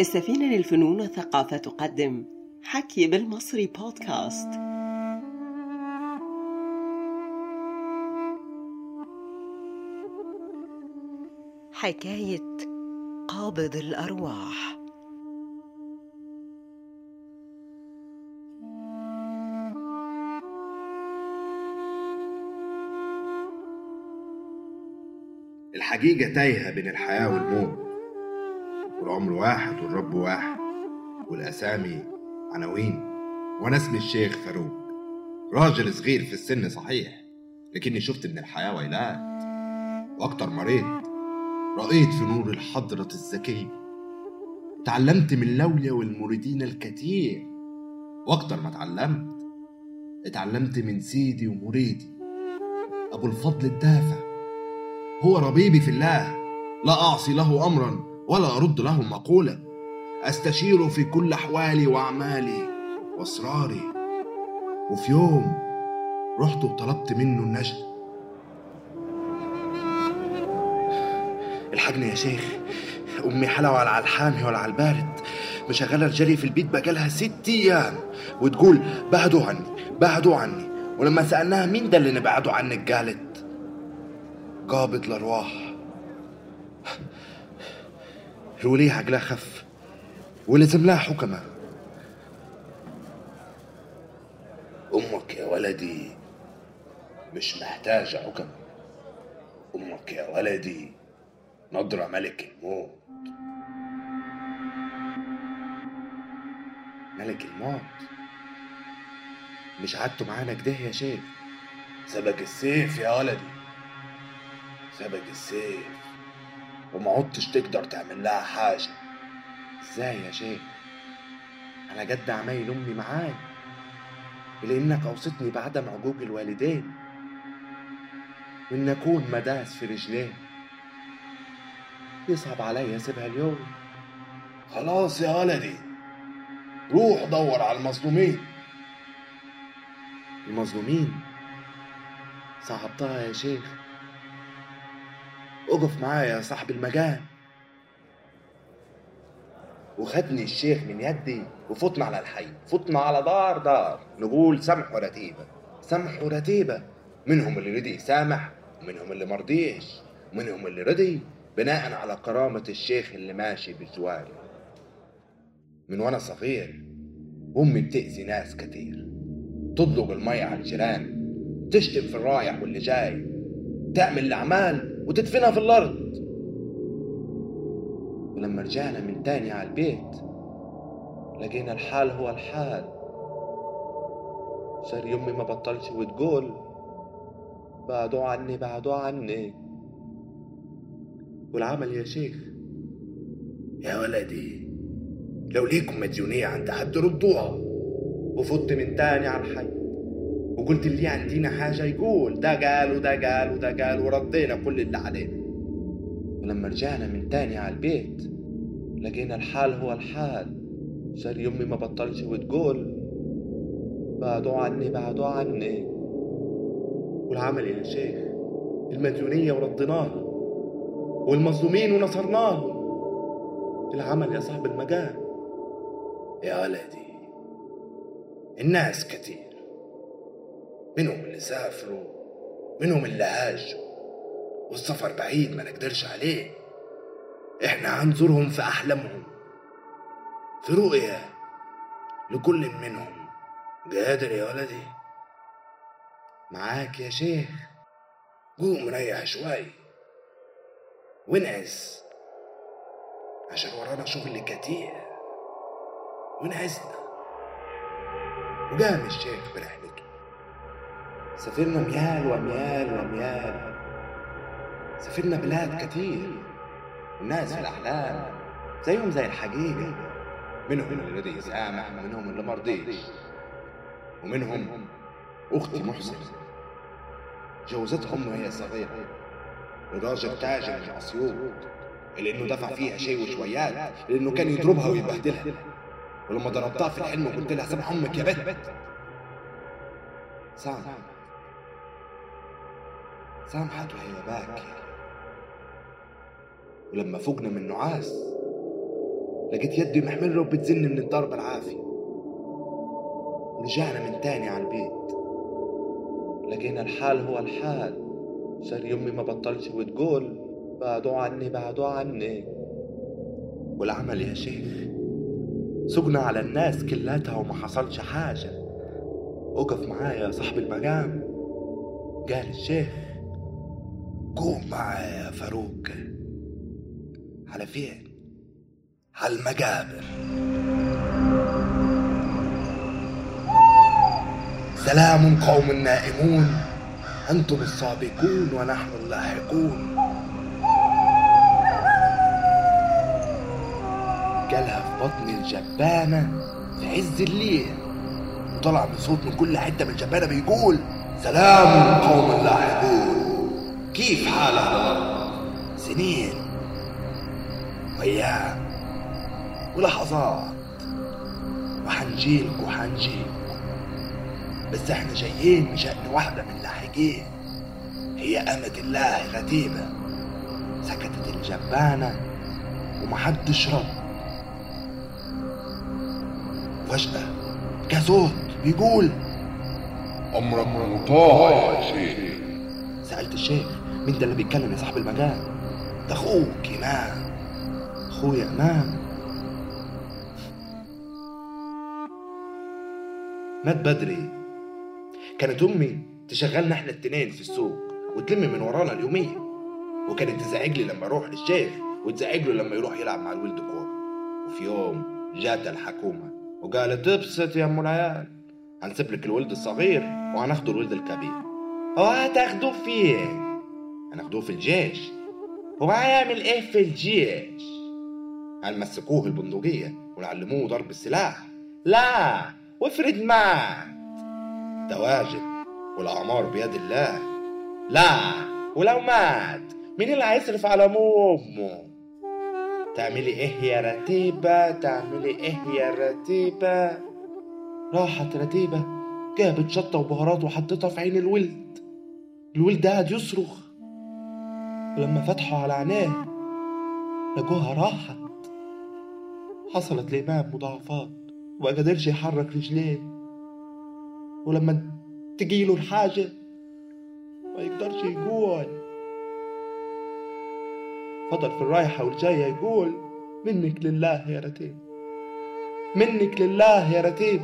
السفينة للفنون والثقافة تقدم حكي بالمصري بودكاست. حكاية قابض الأرواح. الحقيقة تايهة بين الحياة والموت. والعمر واحد والرب واحد والأسامي عناوين وأنا اسمي الشيخ فاروق. راجل صغير في السن صحيح لكني شفت من الحياة ويلات. وأكتر مريض رأيت في نور الحضرة الذكية تعلمت من لوليا والمريدين الكثير. وأكتر ما تعلمت اتعلمت من سيدي ومريدي. أبو الفضل الدافع هو ربيبي في الله لا أعصي له أمرا. ولا أرد له مقولة أستشيره في كل أحوالي وأعمالي وأسراري. وفي يوم رحت وطلبت منه النجد. الحقني يا شيخ أمي حلا ولا على الحامي ولا على البارد. مشغلة الجري في البيت بقالها ست أيام. وتقول بعدوا عني بعدوا عني. ولما سألناها مين ده اللي نبعدوا عنك؟ قالت قابض الأرواح. الولية عقلها خف ولازم لها حكمة أمك يا ولدي مش محتاجة حكمة أمك يا ولدي نضرة ملك الموت. ملك الموت. مش قعدتوا معانا كده يا شيخ؟ سبق السيف يا ولدي. سبق السيف. وما عدتش تقدر تعمل لها حاجة. إزاي يا شيخ؟ أنا قد عمايل أمي معاي لأنك أوصتني بعدم عقوق الوالدين. وإن أكون مداس في رجلين. يصعب عليا أسيبها اليوم. خلاص يا ولدي. روح دور على المظلومين. المظلومين؟ صعبتها يا شيخ. اقف معايا يا صاحب المجال وخدني الشيخ من يدي وفوتنا على الحي. فوتنا على دار دار. نقول سمح ورتيبة سمح ورتيبة منهم اللي رضي يسامح ومنهم اللي مرضيش ومنهم اللي رضي بناء على كرامة الشيخ اللي ماشي بجواري. من وأنا صغير امي بتأذي ناس كتير تطلق المية على الجيران تشتم في الرايح واللي جاي. تعمل الأعمال وتدفنها في الأرض. ولما رجعنا من تاني على البيت لقينا الحال هو الحال. صار يمي ما بطلش وتقول بعدوا عني بعدوا عني. والعمل يا شيخ يا ولدي لو ليكم مديونية عند حد ردوها وفت من تاني على الحي. وقلت اللي عندنا حاجة يقول ده قال وده قال وده قال وردينا كل اللي علينا ولما رجعنا من تاني على البيت لقينا الحال هو الحال. صار يمي ما بطلش وتقول بعدوا عني بعدوا عني. والعمل يا شيخ المديونية ورديناها والمظلومين ونصرناهم. العمل يا صاحب المجال. يا ولدي الناس كتير. منهم اللي سافروا منهم اللي هاجوا والسفر بعيد ما نقدرش عليه. إحنا هنزورهم في أحلامهم. في رؤية لكل منهم. قادر يا ولدي. معاك يا شيخ. قوم ريح شوي. ونعس عشان ورانا شغل كتير. ونعسنا وقام الشيخ برحلته سافرنا ميال وميال وميال. سافرنا بلاد كتير. والناس في الأحلام زيهم زي الحقيقة منهم اللي رضي يسامح ومنهم اللي مرضيش. ومنهم أختي محسن. جوزتها أمه وهي صغيرة. لراجل تاجر من أسيوط لأنه دفع فيها شيء وشويات. لأنه كان يضربها ويبهدلها. ولما ضربتها في الحلم وقلت لها سامح أمك يا بت سامح. سامحت وهي باكية ولما فقنا من نعاس لقيت يدي محمرة وبتزن من الضرب العافية رجعنا من تاني على البيت. لقينا الحال هو الحال. صار يمي ما بطلش وتقول بعدوا عني بعدوا عني. والعمل يا شيخ سقنا على الناس كلاتها وما حصلش حاجة. وقف معايا يا صاحب المقام. قال الشيخ قوم معايا يا فاروق. على فين؟ على المقابر. سلام قوم نائمون. أنتم السابقون ونحن اللاحقون. قالها في بطن الجبانة في عز الليل. وطلع من صوت من كل حتة من الجبانة بيقول سلام قوم لاحقون. كيف حال أهل الأرض؟ سنين. وأيام ولحظات. وحنجيلك وحنجيك بس إحنا جايين بشأن واحدة من لاحقين هي أمة الله رتيبة سكتت الجبانة ومحدش رد فجأة جه صوت بيقول أمرك مطاع يا شيخ. سألت الشيخ مين ده اللي بيتكلم يا صاحب المجال. ده أخوك إمام أخويا إمام مات بدري. كانت أمي تشغلنا إحنا التنين في السوق وتلم من ورانا اليومية وكانت تزعج لي لما أروح للشيخ وتزعج له لما يروح يلعب مع الولد كورة وفي يوم جات الحكومة وقالت ابسط يا أم العيال. هنسيب لك الولد الصغير وهناخده الولد الكبير. هو هتاخدوه فين؟ هناخدوه في الجيش. هو هيعمل إيه في الجيش؟ هنمسكوه البندقية ونعلموه ضرب السلاح. لا وافرض مات ده واجب والأعمار بيد الله. لا ولو مات مين اللي هيصرف على أبوه وأمه؟ تعملي إيه يا رتيبة؟ تعملي إيه يا رتيبة؟ راحت رتيبة جابت شطة وبهارات وحطيتها في عين الولد. الولد قاعد يصرخ. ولما فتحوا على عينيه لقوها راحت. حصلت لإمام مضاعفات وما قدرش يحرك رجليه. ولما تجيله الحاجة ما يقدرش يقول. فضل في الرايحة والجاية يقول منك لله يا رتيب منك لله يا رتيب.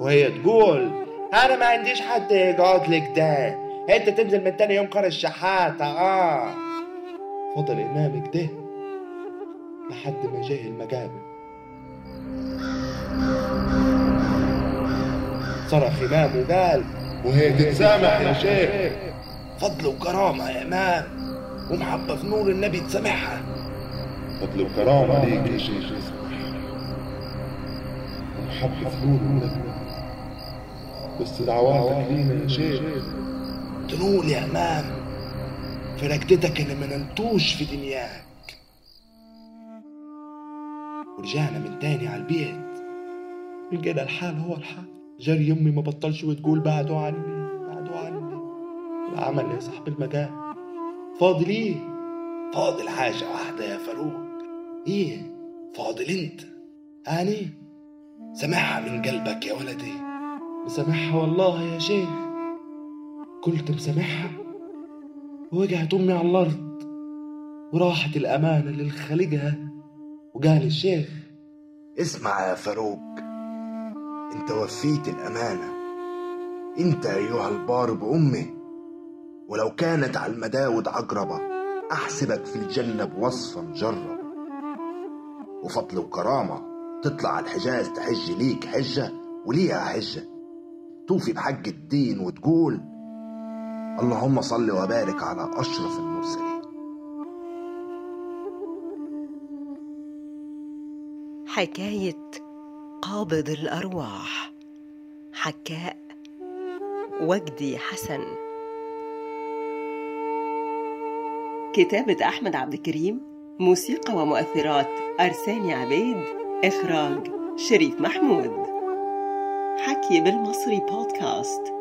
وهي تقول أنا ما عنديش حد يقعد لك ده. انت تنزل من تاني يوم قرى الشحاتة. آه. فضل امام كده لحد ما جه المقابر صرخ إمام وقال وهي تتسامح يا شيخ. فضل وكرامة يا إمام. ومحبة في نور النبي تسامحها. فضل وكرامة عليك يا شيخ. ومحبة في نور النبي. بس دعواتك لينا يا شيخ. تنول يا إمام في ركدتك اللي ما نمتوش في دنياك ورجعنا من تاني على البيت. لقينا الحال هو الحال. جري يمي ما بطلش وتقول بعدوا عني بعدوا عني. العمل يا صاحب المجال فاضل إيه؟ فاضل حاجة واحدة يا فاروق. إيه؟ فاضل أنت. اني سامحها من قلبك يا ولدي. مسامحها والله يا شيخ. كنت مسامحها ووقعت أمي على الأرض وراحت الأمانة للخالقها وقال الشيخ اسمع يا فاروق أنت وفيت الأمانة. أنت أيها البار بامه ولو كانت على المداود عقربة أحسبك في الجنة بوصفة مجربة وفضل وكرامة تطلع على الحجاز تحج ليك حجة وليها حجة. توفي بحق الدين وتقول اللهم صل وبارك على أشرف المرسلين. حكاية قابض الأرواح. حكاء وجدي حسن. كتابة أحمد عبد الكريم موسيقى ومؤثرات أرساني عبيد إخراج شريف محمود. حكي بالمصري بودكاست